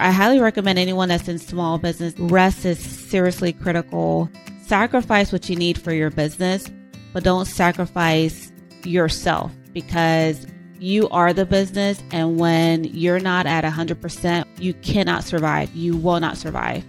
I highly recommend anyone that's in small business, rest is seriously critical. Sacrifice what you need for your business, but don't sacrifice yourself because you are the business. And when you're not at 100%, you cannot survive. You will not survive.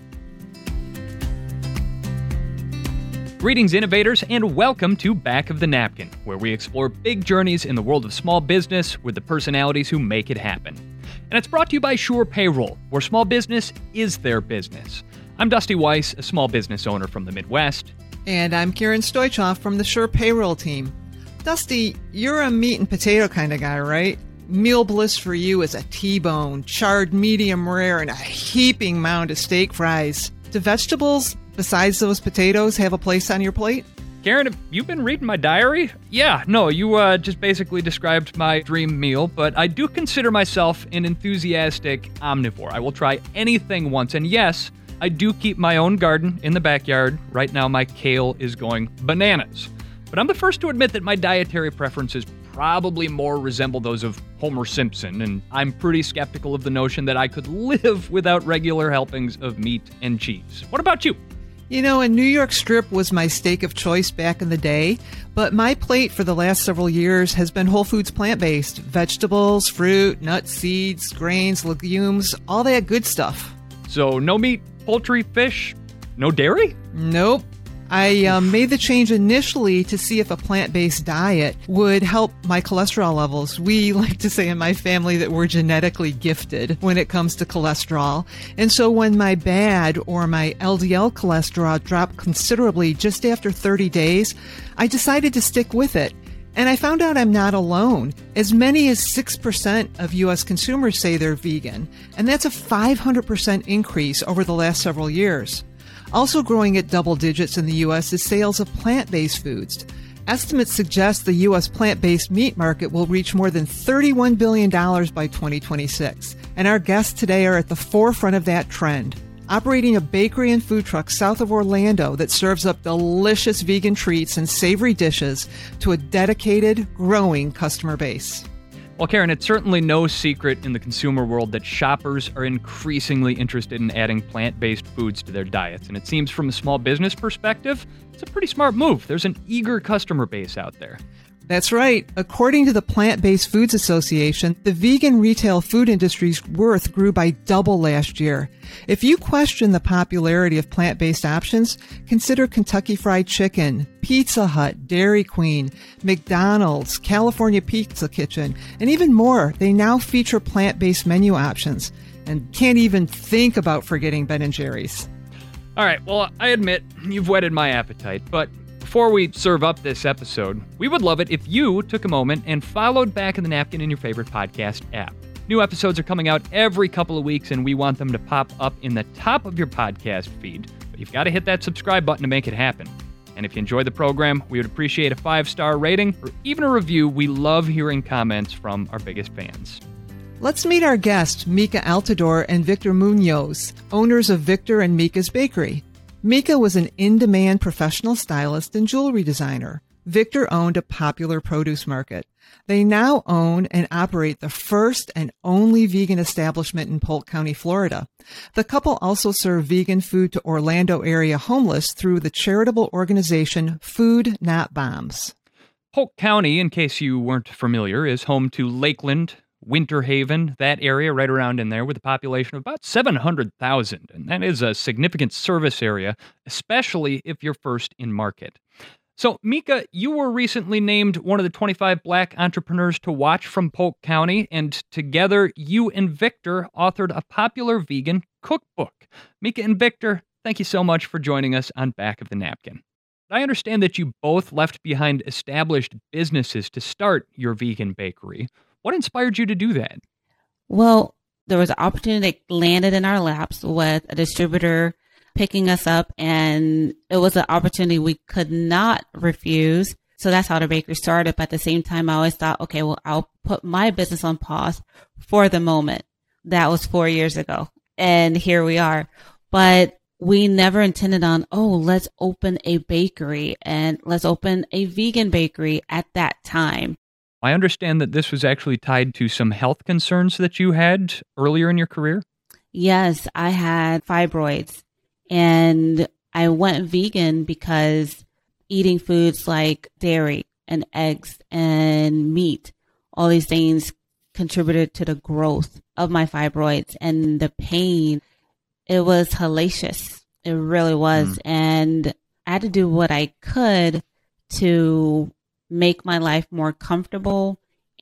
Greetings, innovators, and welcome to Back of the Napkin, where we explore big journeys in the world of small business with the personalities who make it happen. And it's brought to you by Sure Payroll, where small business is their business. I'm Dusty Weiss, a small business owner from the Midwest. And I'm Karen Stoichoff from the Sure Payroll team. Dusty, you're a meat and potato kind of guy, right? Meal bliss for you is a T-bone, charred medium rare, and a heaping mound of steak fries. Do vegetables, besides those potatoes, have a place on your plate? Karen, have you been reading my diary? Yeah, no, you uh, just basically described my dream meal, but I do consider myself an enthusiastic omnivore. I will try anything once, and yes, I do keep my own garden in the backyard. Right now, my kale is going bananas. But I'm the first to admit that my dietary preferences probably more resemble those of Homer Simpson, and I'm pretty skeptical of the notion that I could live without regular helpings of meat and cheese. What about you? You know, a New York strip was my steak of choice back in the day, but my plate for the last several years has been Whole Foods plant based vegetables, fruit, nuts, seeds, grains, legumes, all that good stuff. So, no meat, poultry, fish, no dairy? Nope. I um, made the change initially to see if a plant based diet would help my cholesterol levels. We like to say in my family that we're genetically gifted when it comes to cholesterol. And so when my bad or my LDL cholesterol dropped considerably just after 30 days, I decided to stick with it. And I found out I'm not alone. As many as 6% of US consumers say they're vegan, and that's a 500% increase over the last several years. Also growing at double digits in the U.S. is sales of plant based foods. Estimates suggest the U.S. plant based meat market will reach more than $31 billion by 2026. And our guests today are at the forefront of that trend. Operating a bakery and food truck south of Orlando that serves up delicious vegan treats and savory dishes to a dedicated, growing customer base. Well, Karen, it's certainly no secret in the consumer world that shoppers are increasingly interested in adding plant based foods to their diets. And it seems from a small business perspective, it's a pretty smart move. There's an eager customer base out there. That's right. According to the Plant Based Foods Association, the vegan retail food industry's worth grew by double last year. If you question the popularity of plant based options, consider Kentucky Fried Chicken, Pizza Hut, Dairy Queen, McDonald's, California Pizza Kitchen, and even more. They now feature plant based menu options and can't even think about forgetting Ben and Jerry's. All right, well, I admit you've whetted my appetite, but before we serve up this episode, we would love it if you took a moment and followed Back in the Napkin in your favorite podcast app. New episodes are coming out every couple of weeks, and we want them to pop up in the top of your podcast feed. But you've got to hit that subscribe button to make it happen. And if you enjoy the program, we would appreciate a five star rating or even a review. We love hearing comments from our biggest fans. Let's meet our guests, Mika Altador and Victor Munoz, owners of Victor and Mika's Bakery. Mika was an in-demand professional stylist and jewelry designer. Victor owned a popular produce market. They now own and operate the first and only vegan establishment in Polk County, Florida. The couple also serve vegan food to Orlando area homeless through the charitable organization Food Not Bombs. Polk County, in case you weren't familiar, is home to Lakeland, Winter Haven, that area right around in there, with a population of about 700,000. And that is a significant service area, especially if you're first in market. So, Mika, you were recently named one of the 25 black entrepreneurs to watch from Polk County, and together you and Victor authored a popular vegan cookbook. Mika and Victor, thank you so much for joining us on Back of the Napkin. I understand that you both left behind established businesses to start your vegan bakery. What inspired you to do that? Well, there was an opportunity that landed in our laps with a distributor picking us up, and it was an opportunity we could not refuse. So that's how the bakery started. But at the same time, I always thought, okay, well, I'll put my business on pause for the moment. That was four years ago. And here we are. But we never intended on, oh, let's open a bakery and let's open a vegan bakery at that time. I understand that this was actually tied to some health concerns that you had earlier in your career. Yes, I had fibroids and I went vegan because eating foods like dairy and eggs and meat, all these things contributed to the growth of my fibroids and the pain. It was hellacious. It really was. Mm. And I had to do what I could to make my life more comfortable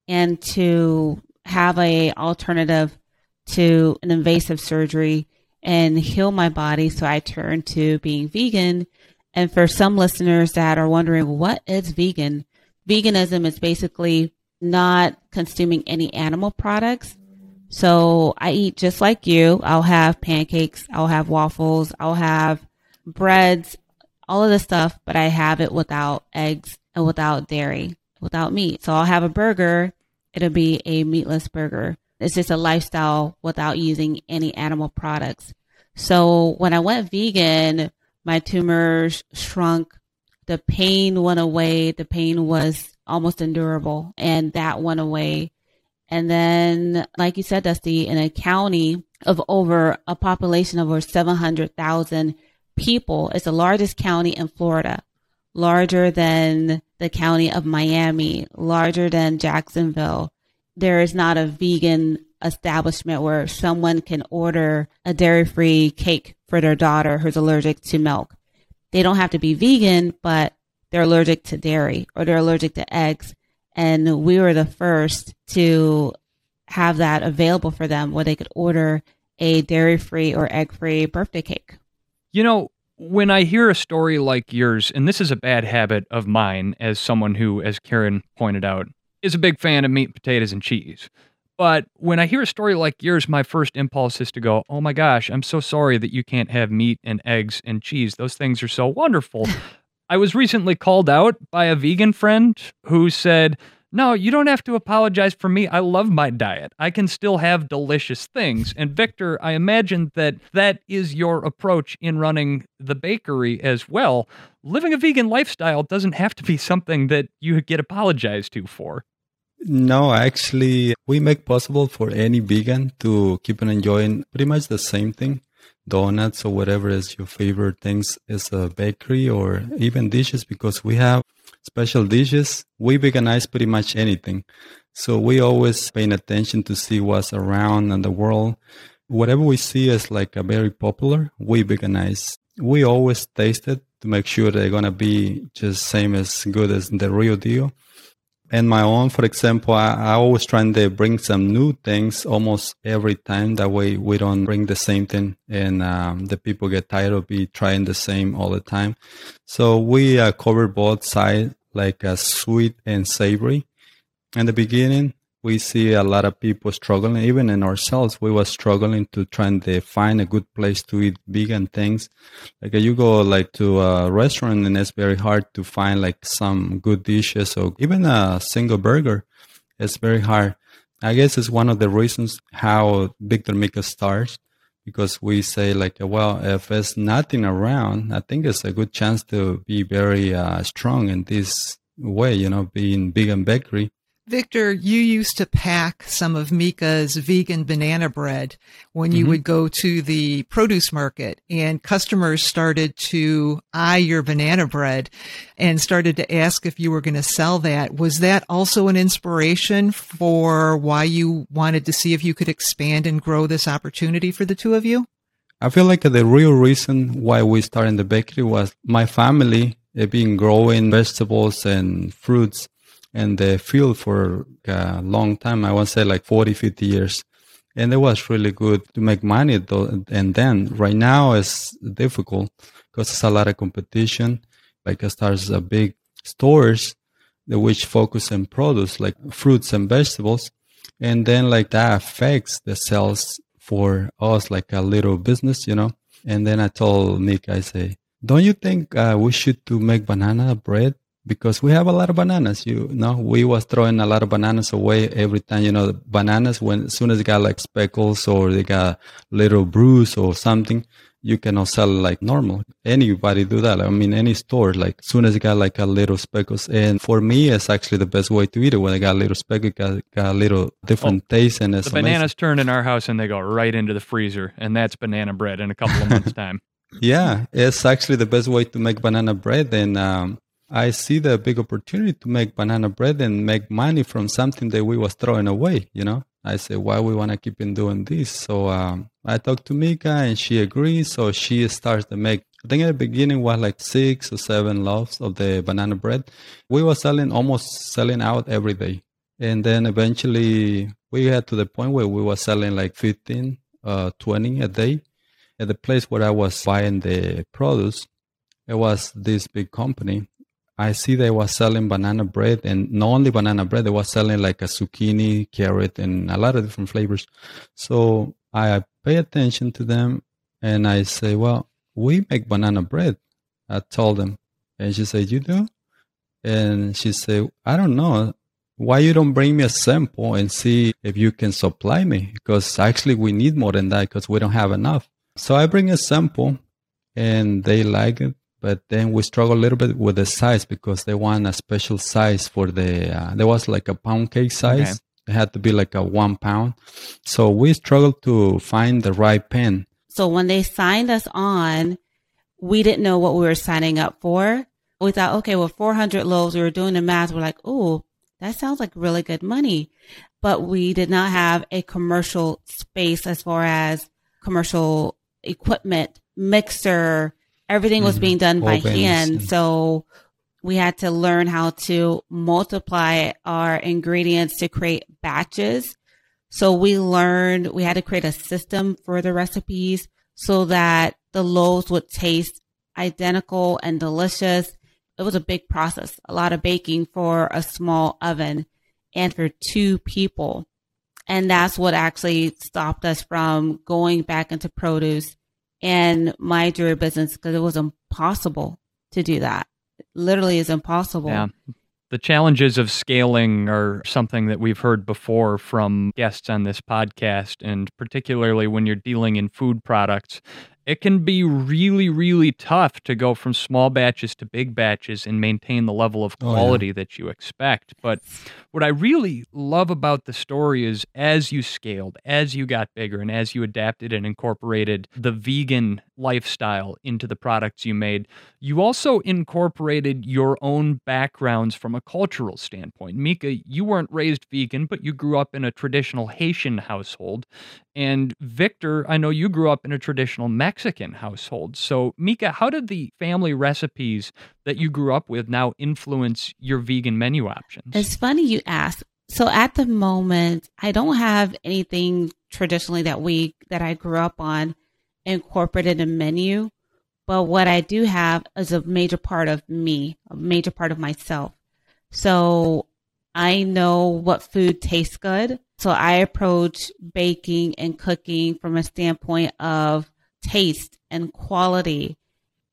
and to have a alternative to an invasive surgery and heal my body. So I turned to being vegan. And for some listeners that are wondering, what is vegan? Veganism is basically not consuming any animal products. So I eat just like you. I'll have pancakes, I'll have waffles, I'll have breads, all of the stuff, but I have it without eggs and without dairy, without meat. So I'll have a burger, it'll be a meatless burger. It's just a lifestyle without using any animal products. So when I went vegan, my tumors shrunk. The pain went away. The pain was almost endurable and that went away. And then, like you said, Dusty, in a county of over a population of over 700,000 people, it's the largest county in Florida, larger than the county of Miami, larger than Jacksonville, there is not a vegan establishment where someone can order a dairy free cake for their daughter who's allergic to milk. They don't have to be vegan, but they're allergic to dairy or they're allergic to eggs. And we were the first to have that available for them where they could order a dairy free or egg free birthday cake. You know, when I hear a story like yours, and this is a bad habit of mine as someone who, as Karen pointed out, is a big fan of meat, potatoes, and cheese. But when I hear a story like yours, my first impulse is to go, oh my gosh, I'm so sorry that you can't have meat and eggs and cheese. Those things are so wonderful. I was recently called out by a vegan friend who said, no, you don't have to apologize for me. I love my diet. I can still have delicious things. And Victor, I imagine that that is your approach in running the bakery as well. Living a vegan lifestyle doesn't have to be something that you get apologized to for. No, actually, we make possible for any vegan to keep on enjoying pretty much the same thing. Donuts or whatever is your favorite things is a bakery or even dishes because we have special dishes. We veganize pretty much anything. So we always paying attention to see what's around in the world. Whatever we see as like a very popular, we veganize. We always taste it to make sure they're gonna be just same as good as the real deal and my own, for example, I, I always try to bring some new things almost every time. That way we don't bring the same thing and um, the people get tired of be trying the same all the time. So we uh, cover both sides, like uh, sweet and savory. In the beginning, we see a lot of people struggling even in ourselves we were struggling to try and find a good place to eat vegan things. Like you go like to a restaurant and it's very hard to find like some good dishes or even a single burger it's very hard. I guess it's one of the reasons how victor mika starts because we say like well if there's nothing around i think it's a good chance to be very uh, strong in this way you know being vegan bakery Victor, you used to pack some of Mika's vegan banana bread when you mm-hmm. would go to the produce market and customers started to eye your banana bread and started to ask if you were going to sell that. Was that also an inspiration for why you wanted to see if you could expand and grow this opportunity for the two of you? I feel like the real reason why we started the bakery was my family had been growing vegetables and fruits in the field for a long time. I would say like 40, 50 years. And it was really good to make money though. And then right now it's difficult because it's a lot of competition. Like as there's a big stores which focus on produce like fruits and vegetables. And then like that affects the sales for us like a little business, you know. And then I told Nick, I say, don't you think uh, we should to make banana bread because we have a lot of bananas. You know, we was throwing a lot of bananas away every time. You know, bananas when as soon as they got like speckles or they got little bruise or something, you cannot sell like normal. Anybody do that. I mean, any store, like soon as you got like a little speckles. And for me, it's actually the best way to eat it when I got a little speckle, got, got a little different well, taste. And it's the bananas amazing. turn in our house and they go right into the freezer. And that's banana bread in a couple of months time. yeah, it's actually the best way to make banana bread. And, um, I see the big opportunity to make banana bread and make money from something that we was throwing away, you know? I said, why we want to keep in doing this? So um, I talked to Mika and she agrees. So she starts to make, I think at the beginning was like six or seven loaves of the banana bread. We were selling, almost selling out every day. And then eventually we had to the point where we were selling like 15, uh, 20 a day. At the place where I was buying the produce, it was this big company I see they were selling banana bread and not only banana bread, they were selling like a zucchini, carrot, and a lot of different flavors. So I pay attention to them and I say, well, we make banana bread. I told them. And she said, you do? And she said, I don't know. Why you don't bring me a sample and see if you can supply me? Because actually we need more than that because we don't have enough. So I bring a sample and they like it but then we struggle a little bit with the size because they want a special size for the uh, there was like a pound cake size. Okay. it had to be like a one pound. So we struggled to find the right pen. So when they signed us on we didn't know what we were signing up for. We thought okay well 400 loaves we were doing the math. We're like oh that sounds like really good money. But we did not have a commercial space as far as commercial equipment mixer everything was mm-hmm. being done by hand. So we had to learn how to multiply our ingredients to create batches. So we learned we had to create a system for the recipes so that the loaves would taste identical and delicious. It was a big process, a lot of baking for a small oven and for two people. And that's what actually stopped us from going back into produce and my jewelry business because it was impossible to do that. It literally is impossible. Yeah. The challenges of scaling are something that we've heard before from guests on this podcast, and particularly when you're dealing in food products it can be really, really tough to go from small batches to big batches and maintain the level of quality oh, yeah. that you expect. But what I really love about the story is as you scaled, as you got bigger, and as you adapted and incorporated the vegan lifestyle into the products you made, you also incorporated your own backgrounds from a cultural standpoint. Mika, you weren't raised vegan, but you grew up in a traditional Haitian household. And Victor, I know you grew up in a traditional Mexican household. So, Mika, how did the family recipes that you grew up with now influence your vegan menu options? It's funny you ask. So, at the moment, I don't have anything traditionally that we that I grew up on incorporated in the menu, but what I do have is a major part of me, a major part of myself. So, I know what food tastes good. So I approach baking and cooking from a standpoint of taste and quality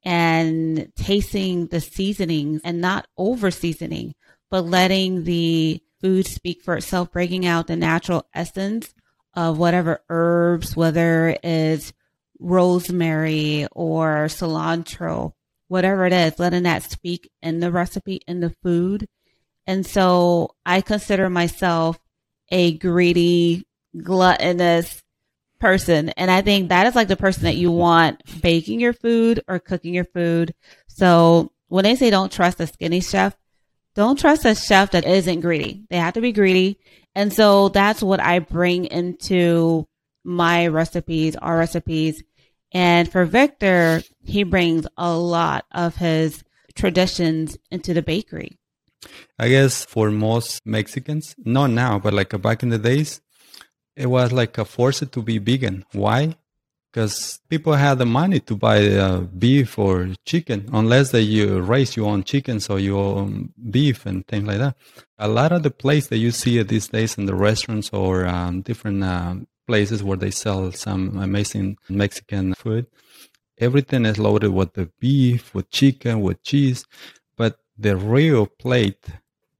and tasting the seasonings and not over seasoning, but letting the food speak for itself, breaking out the natural essence of whatever herbs, whether it is rosemary or cilantro, whatever it is, letting that speak in the recipe, in the food, and so I consider myself a greedy, gluttonous person. And I think that is like the person that you want baking your food or cooking your food. So when they say don't trust a skinny chef, don't trust a chef that isn't greedy. They have to be greedy. And so that's what I bring into my recipes, our recipes. And for Victor, he brings a lot of his traditions into the bakery. I guess for most Mexicans, not now, but like back in the days, it was like a force to be vegan. Why? Because people had the money to buy uh, beef or chicken, unless that you raise your own chickens or your own beef and things like that. A lot of the place that you see these days in the restaurants or um, different uh, places where they sell some amazing Mexican food, everything is loaded with the beef, with chicken, with cheese the real plate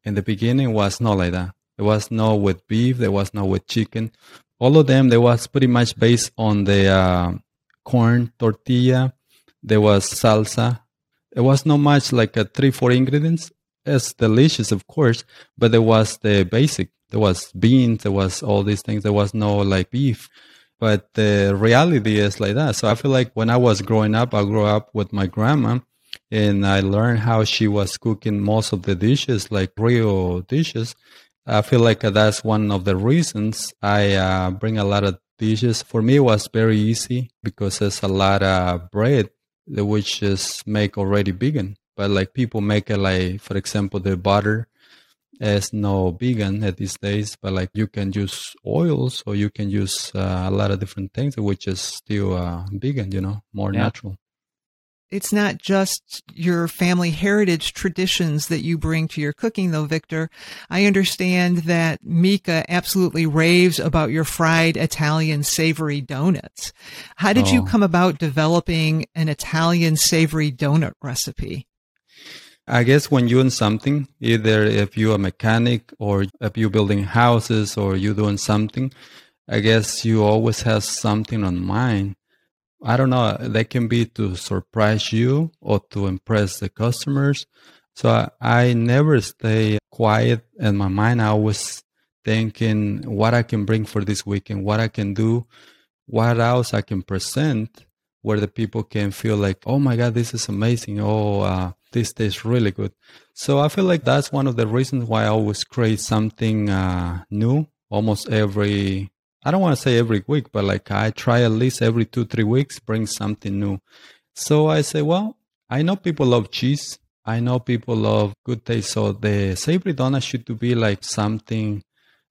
in the beginning was not like that. There was no with beef, there was no with chicken. All of them, they was pretty much based on the uh, corn tortilla. There was salsa. It was not much like a three, four ingredients. It's delicious, of course, but there was the basic. There was beans. There was all these things. There was no like beef. But the reality is like that. So I feel like when I was growing up, I grew up with my grandma and I learned how she was cooking most of the dishes, like real dishes. I feel like that's one of the reasons I uh, bring a lot of dishes. For me, it was very easy because there's a lot of bread which is make already vegan. But like people make it like, for example, the butter is no vegan at these days, but like you can use oils or you can use uh, a lot of different things, which is still uh, vegan, you know, more yeah. natural it's not just your family heritage traditions that you bring to your cooking though, Victor. I understand that Mika absolutely raves about your fried Italian savory donuts. How did oh. you come about developing an Italian savory donut recipe? I guess when you're in something, either if you're a mechanic or if you're building houses or you're doing something, I guess you always have something on mind I don't know, they can be to surprise you or to impress the customers. So I, I never stay quiet in my mind. I was thinking what I can bring for this weekend, what I can do, what else I can present where the people can feel like, oh my God, this is amazing. Oh, uh, this tastes really good. So I feel like that's one of the reasons why I always create something uh, new almost every I don't want to say every week, but like I try at least every two, three weeks, bring something new. So I say, well, I know people love cheese. I know people love good taste. So the savory donut should be like something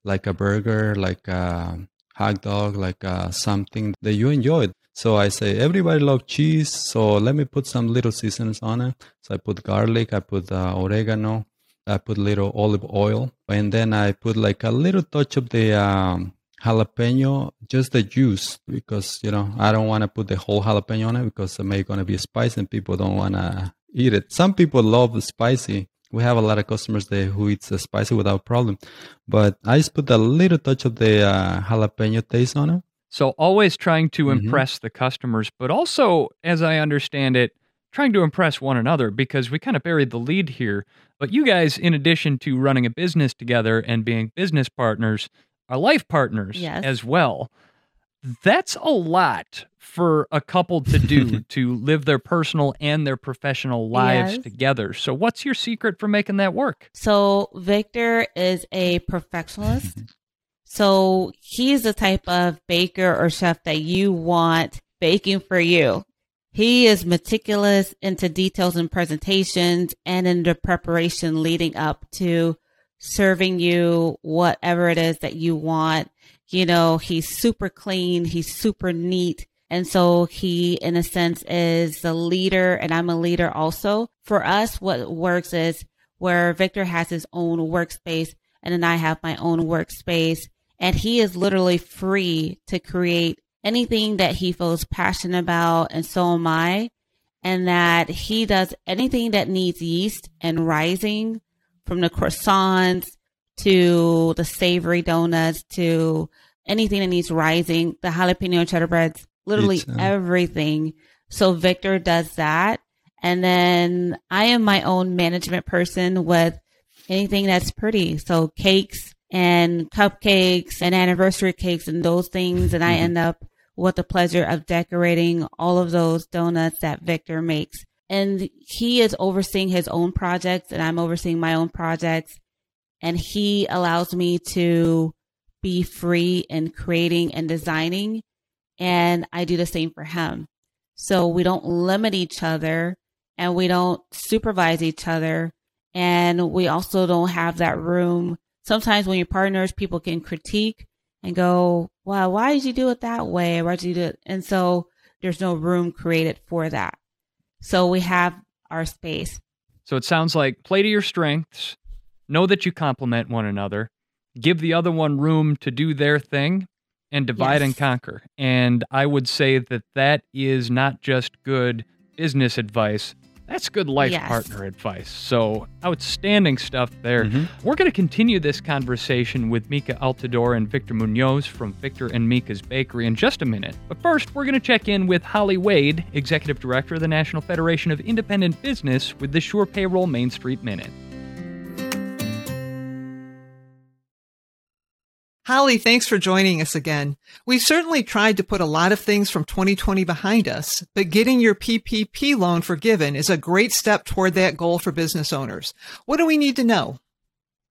like a burger, like a hot dog, like uh, something that you enjoy. So I say, everybody love cheese. So let me put some little seasonings on it. So I put garlic, I put uh, oregano, I put little olive oil, and then I put like a little touch of the um, jalapeno, just the juice, because you know I don't want to put the whole jalapeno on it because it may gonna be spicy and people don't want to eat it. Some people love the spicy. We have a lot of customers there who eats the spicy without problem, but I just put a little touch of the uh, jalapeno taste on it. So always trying to mm-hmm. impress the customers, but also, as I understand it, trying to impress one another because we kind of buried the lead here. But you guys, in addition to running a business together and being business partners, are life partners yes. as well. That's a lot for a couple to do to live their personal and their professional lives yes. together. So, what's your secret for making that work? So, Victor is a perfectionist. so, he's the type of baker or chef that you want baking for you. He is meticulous into details and presentations and in the preparation leading up to serving you whatever it is that you want. You know, he's super clean, he's super neat. And so he, in a sense, is the leader, and I'm a leader also. For us, what works is where Victor has his own workspace, and then I have my own workspace, and he is literally free to create anything that he feels passionate about, and so am I. And that he does anything that needs yeast and rising from the croissants to the savory donuts to anything that needs rising, the jalapeno cheddar breads, literally uh, everything. So Victor does that. And then I am my own management person with anything that's pretty. So cakes and cupcakes and anniversary cakes and those things. And I mm-hmm. end up with the pleasure of decorating all of those donuts that Victor makes and he is overseeing his own projects and I'm overseeing my own projects. And he allows me to be free in creating and designing. And I do the same for him. So we don't limit each other and we don't supervise each other. And we also don't have that room. Sometimes when you're partners, people can critique and go, well, why did you do it that way? Why did you do it? And so there's no room created for that. So we have our space. So it sounds like play to your strengths, know that you complement one another, give the other one room to do their thing, and divide yes. and conquer. And I would say that that is not just good business advice, That's good life Yes. partner advice. So outstanding stuff there. Mhm. We're going to continue this conversation with Mika Altador and Victor Munoz from Victor and Mika's Bakery in just a minute. But first, we're going to check in with Holly Wade, Executive Director of the National Federation of Independent Business, with the Sure Payroll Main Street Minute. Holly, thanks for joining us again. We've certainly tried to put a lot of things from 2020 behind us, but getting your PPP loan forgiven is a great step toward that goal for business owners. What do we need to know?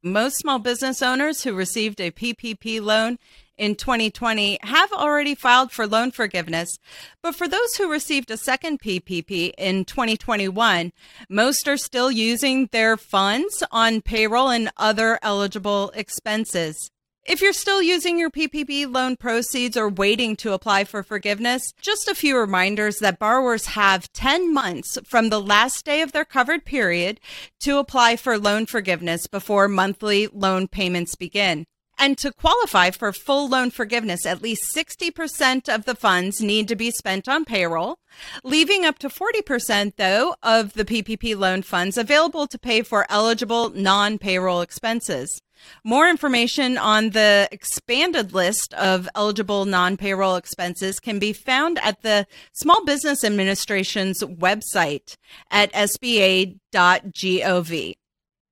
Most small business owners who received a PPP loan in 2020 have already filed for loan forgiveness. But for those who received a second PPP in 2021, most are still using their funds on payroll and other eligible expenses. If you're still using your PPP loan proceeds or waiting to apply for forgiveness, just a few reminders that borrowers have 10 months from the last day of their covered period to apply for loan forgiveness before monthly loan payments begin. And to qualify for full loan forgiveness, at least 60% of the funds need to be spent on payroll, leaving up to 40%, though, of the PPP loan funds available to pay for eligible non payroll expenses. More information on the expanded list of eligible non payroll expenses can be found at the Small Business Administration's website at sba.gov.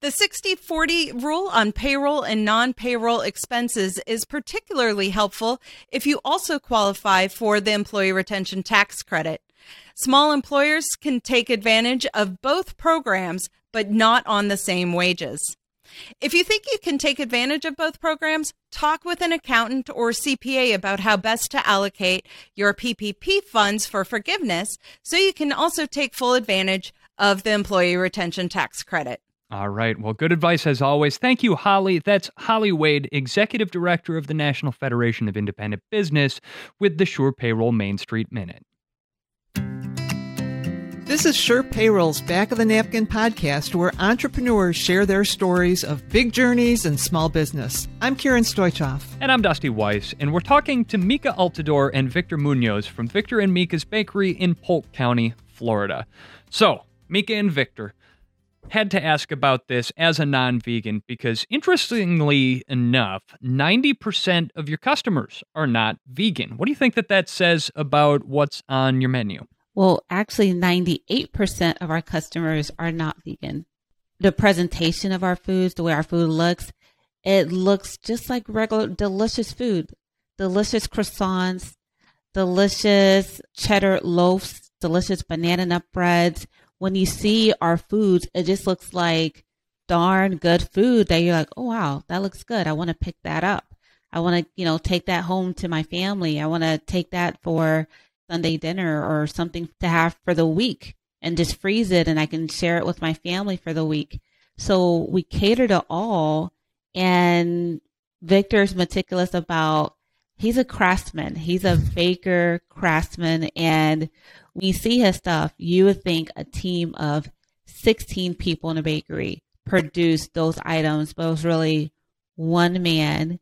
The 60 40 rule on payroll and non payroll expenses is particularly helpful if you also qualify for the Employee Retention Tax Credit. Small employers can take advantage of both programs, but not on the same wages. If you think you can take advantage of both programs, talk with an accountant or CPA about how best to allocate your PPP funds for forgiveness so you can also take full advantage of the Employee Retention Tax Credit. All right. Well, good advice as always. Thank you, Holly. That's Holly Wade, Executive Director of the National Federation of Independent Business, with the Sure Payroll Main Street Minute. This is Sure Payroll's Back of the Napkin podcast, where entrepreneurs share their stories of big journeys and small business. I'm Karen Stoichoff. And I'm Dusty Weiss, and we're talking to Mika Altador and Victor Munoz from Victor and Mika's Bakery in Polk County, Florida. So, Mika and Victor had to ask about this as a non vegan because, interestingly enough, 90% of your customers are not vegan. What do you think that that says about what's on your menu? Well, actually, 98% of our customers are not vegan. The presentation of our foods, the way our food looks, it looks just like regular delicious food. Delicious croissants, delicious cheddar loaves, delicious banana nut breads. When you see our foods, it just looks like darn good food that you're like, oh wow, that looks good. I want to pick that up. I want to, you know, take that home to my family. I want to take that for Sunday dinner or something to have for the week and just freeze it and I can share it with my family for the week. So we cater to all and Victor's meticulous about he's a craftsman. He's a baker craftsman and you see his stuff, you would think a team of 16 people in a bakery produced those items, but it was really one man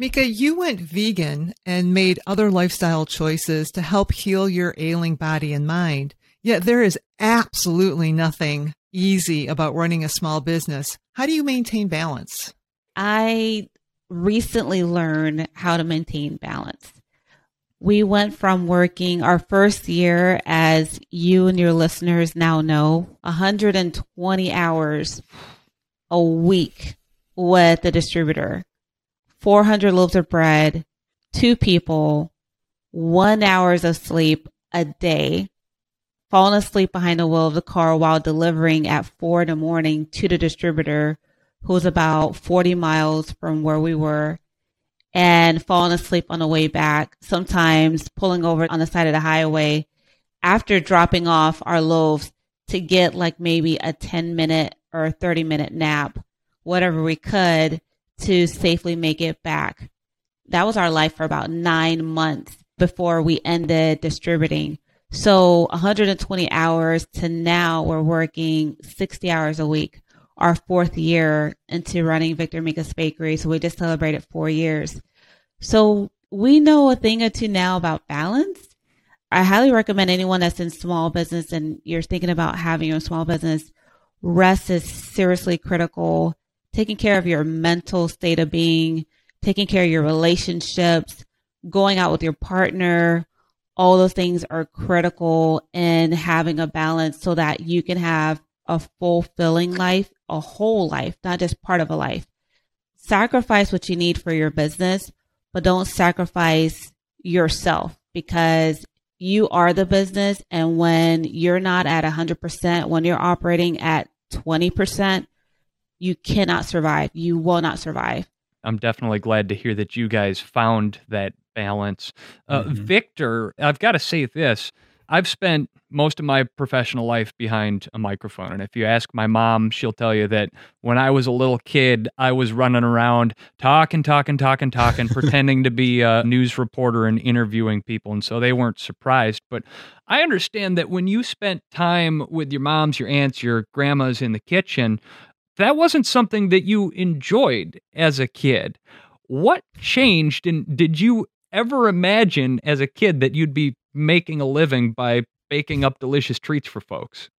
Mika, you went vegan and made other lifestyle choices to help heal your ailing body and mind. Yet there is absolutely nothing easy about running a small business. How do you maintain balance? I recently learned how to maintain balance. We went from working our first year, as you and your listeners now know, 120 hours a week with the distributor, 400 loaves of bread, two people, one hours of sleep a day, falling asleep behind the wheel of the car while delivering at four in the morning to the distributor who was about 40 miles from where we were and falling asleep on the way back, sometimes pulling over on the side of the highway after dropping off our loaves to get like maybe a 10 minute or 30 minute nap, whatever we could to safely make it back. That was our life for about nine months before we ended distributing. So 120 hours to now we're working 60 hours a week our fourth year into running Victor Mika's Bakery. So we just celebrated four years. So we know a thing or two now about balance. I highly recommend anyone that's in small business and you're thinking about having your small business, rest is seriously critical. Taking care of your mental state of being, taking care of your relationships, going out with your partner, all those things are critical in having a balance so that you can have a fulfilling life, a whole life, not just part of a life. Sacrifice what you need for your business, but don't sacrifice yourself because you are the business. And when you're not at 100%, when you're operating at 20%, you cannot survive. You will not survive. I'm definitely glad to hear that you guys found that balance. Uh, mm-hmm. Victor, I've got to say this. I've spent most of my professional life behind a microphone. And if you ask my mom, she'll tell you that when I was a little kid, I was running around talking, talking, talking, talking, pretending to be a news reporter and interviewing people. And so they weren't surprised. But I understand that when you spent time with your moms, your aunts, your grandmas in the kitchen, that wasn't something that you enjoyed as a kid. What changed? And did you ever imagine as a kid that you'd be making a living by baking up delicious treats for folks?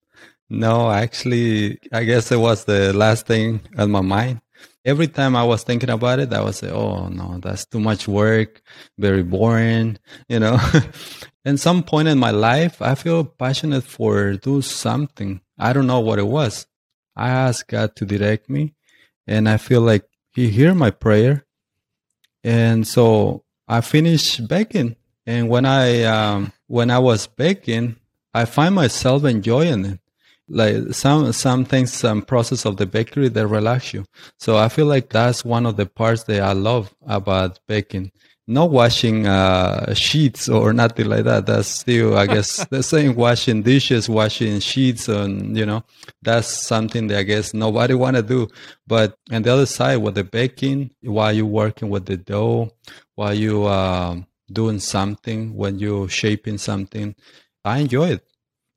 No, actually, I guess it was the last thing on my mind. Every time I was thinking about it, I was say, "Oh no, that's too much work, very boring," you know. At some point in my life, I feel passionate for do something. I don't know what it was. I asked God to direct me, and I feel like He hear my prayer, and so I finish baking. And when I um, when I was baking, I find myself enjoying it. Like some some things, some process of the bakery that relax you. So I feel like that's one of the parts that I love about baking. Not washing uh, sheets or nothing like that. That's still, I guess, the same washing dishes, washing sheets, and you know, that's something that I guess nobody want to do. But on the other side, with the baking, while you're working with the dough, while you um, doing something, when you're shaping something. I enjoy it.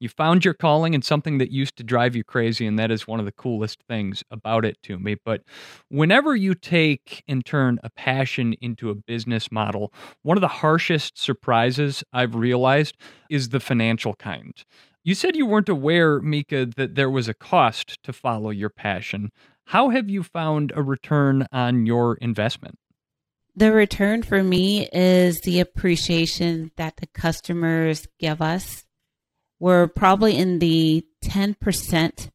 You found your calling and something that used to drive you crazy, and that is one of the coolest things about it to me. But whenever you take and turn a passion into a business model, one of the harshest surprises I've realized is the financial kind. You said you weren't aware, Mika, that there was a cost to follow your passion. How have you found a return on your investment? The return for me is the appreciation that the customers give us. We're probably in the 10%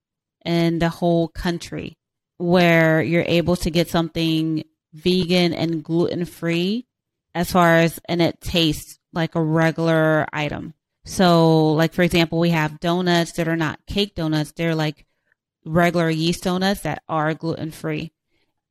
in the whole country where you're able to get something vegan and gluten free as far as, and it tastes like a regular item. So, like, for example, we have donuts that are not cake donuts, they're like regular yeast donuts that are gluten free.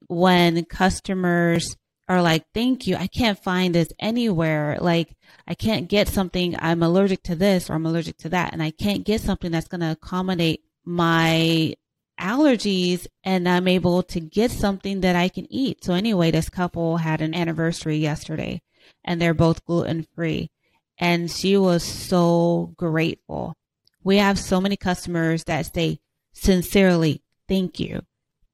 When customers are like, thank you. I can't find this anywhere. Like, I can't get something. I'm allergic to this or I'm allergic to that. And I can't get something that's going to accommodate my allergies and I'm able to get something that I can eat. So anyway, this couple had an anniversary yesterday and they're both gluten free. And she was so grateful. We have so many customers that say sincerely, thank you.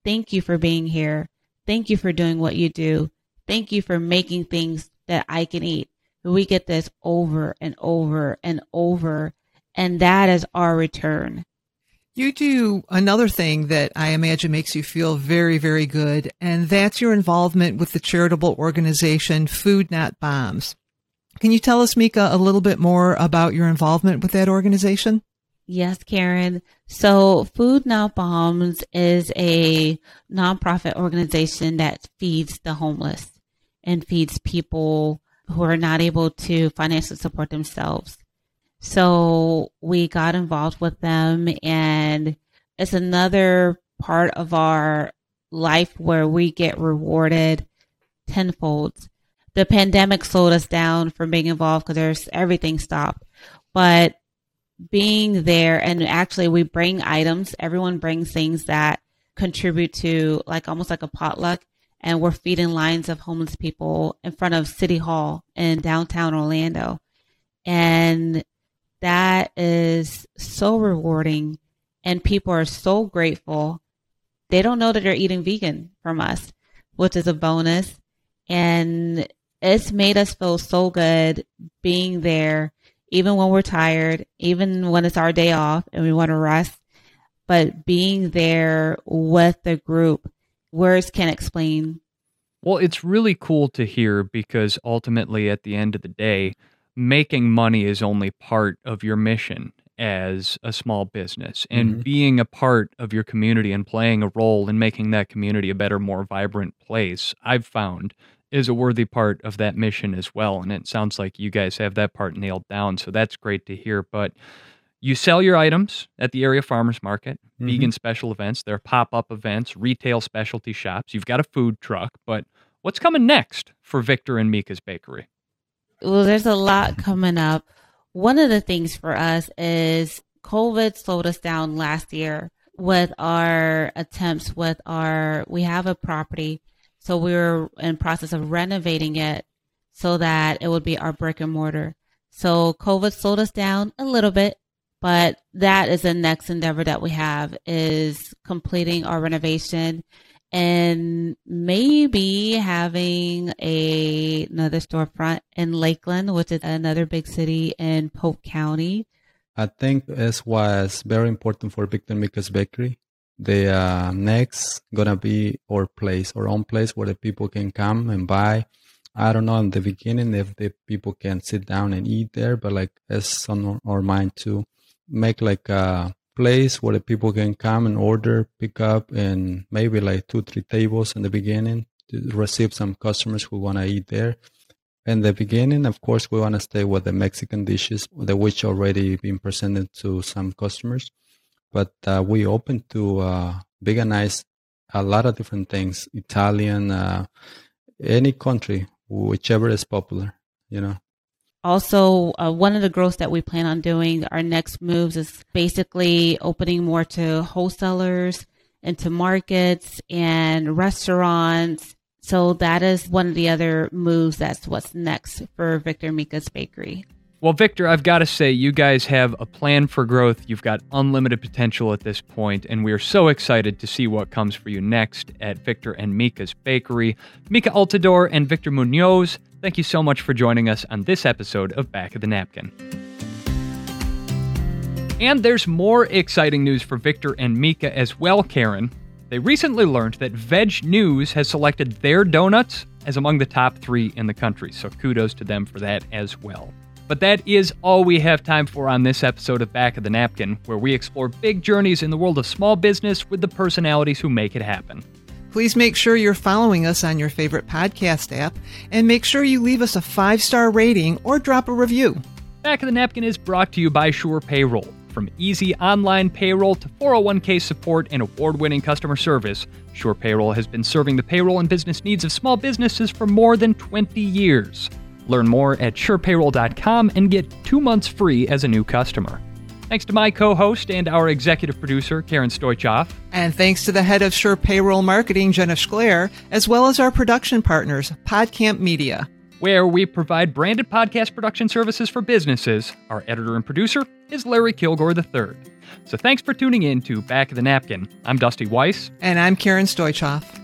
Thank you for being here. Thank you for doing what you do. Thank you for making things that I can eat. We get this over and over and over, and that is our return. You do another thing that I imagine makes you feel very, very good, and that's your involvement with the charitable organization Food Not Bombs. Can you tell us, Mika, a little bit more about your involvement with that organization? Yes, Karen. So Food Not Bombs is a nonprofit organization that feeds the homeless and feeds people who are not able to financially support themselves. So we got involved with them and it's another part of our life where we get rewarded tenfold. The pandemic slowed us down from being involved because there's everything stopped. But being there and actually we bring items, everyone brings things that contribute to like almost like a potluck and we're feeding lines of homeless people in front of City Hall in downtown Orlando. And that is so rewarding. And people are so grateful. They don't know that they're eating vegan from us, which is a bonus. And it's made us feel so good being there, even when we're tired, even when it's our day off and we want to rest. But being there with the group, words can't explain. Well, it's really cool to hear because ultimately, at the end of the day, making money is only part of your mission as a small business and Mhm. being a part of your community and playing a role in making that community a better, more vibrant place, I've found is a worthy part of that mission as well. And it sounds like you guys have that part nailed down. So that's great to hear. But you sell your items at the area farmers market, Mhm. vegan special events, there are pop up events, retail specialty shops. You've got a food truck. But what's coming next for Victor and Mika's Bakery? Well, there's a lot coming up. One of the things for us is COVID slowed us down last year with our attempts with our, we have a property. So we were in process of renovating it so that it would be our brick and mortar. So COVID slowed us down a little bit, but that is the next endeavor that we have is completing our renovation and maybe having a another storefront in Lakeland, which is another big city in Polk County. I think why it's very important for Victor Mika's Bakery. The uh, next gonna be our place, our own place where the people can come and buy. I don't know in the beginning if the people can sit down and eat there, but like it's on our mind to make like a place where the people can come and order, pick up, and maybe like two, three tables in the beginning to receive some customers who wanna eat there. In the beginning, of course, we want to stay with the Mexican dishes, the which already been presented to some customers. But uh, we open to uh, veganize a lot of different things, Italian, uh, any country, whichever is popular, you know. Also, uh, one of the growths that we plan on doing, our next moves is basically opening more to wholesalers, into markets and restaurants. So that is one of the other moves. That's what's next for Victor Mika's Bakery. Well, Victor, I've got to say, you guys have a plan for growth. You've got unlimited potential at this point, and we are so excited to see what comes for you next at Victor and Mika's Bakery. Mika Altador and Victor Munoz, thank you so much for joining us on this episode of Back of the Napkin. And there's more exciting news for Victor and Mika as well, Karen. They recently learned that VegNews has selected their donuts as among the top three in the country, so kudos to them for that as well. But that is all we have time for on this episode of Back of the Napkin, where we explore big journeys in the world of small business with the personalities who make it happen. Please make sure you're following us on your favorite podcast app and make sure you leave us a five star rating or drop a review. Back of the Napkin is brought to you by SurePayroll. From easy online payroll to 401k support and award winning customer service, SurePayroll has been serving the payroll and business needs of small businesses for more than 20 years. Learn more at surepayroll.com and get two months free as a new customer. Thanks to my co host and our executive producer, Karen Stoichoff. And thanks to the head of SurePayroll Marketing, Jenna Schler, as well as our production partners, PodCamp Media. where we provide branded podcast production services for businesses. Our editor and producer is Larry Kilgore III. So thanks for tuning in to Back of the Napkin. I'm Dusty Weiss. And I'm Karen Stoichoff.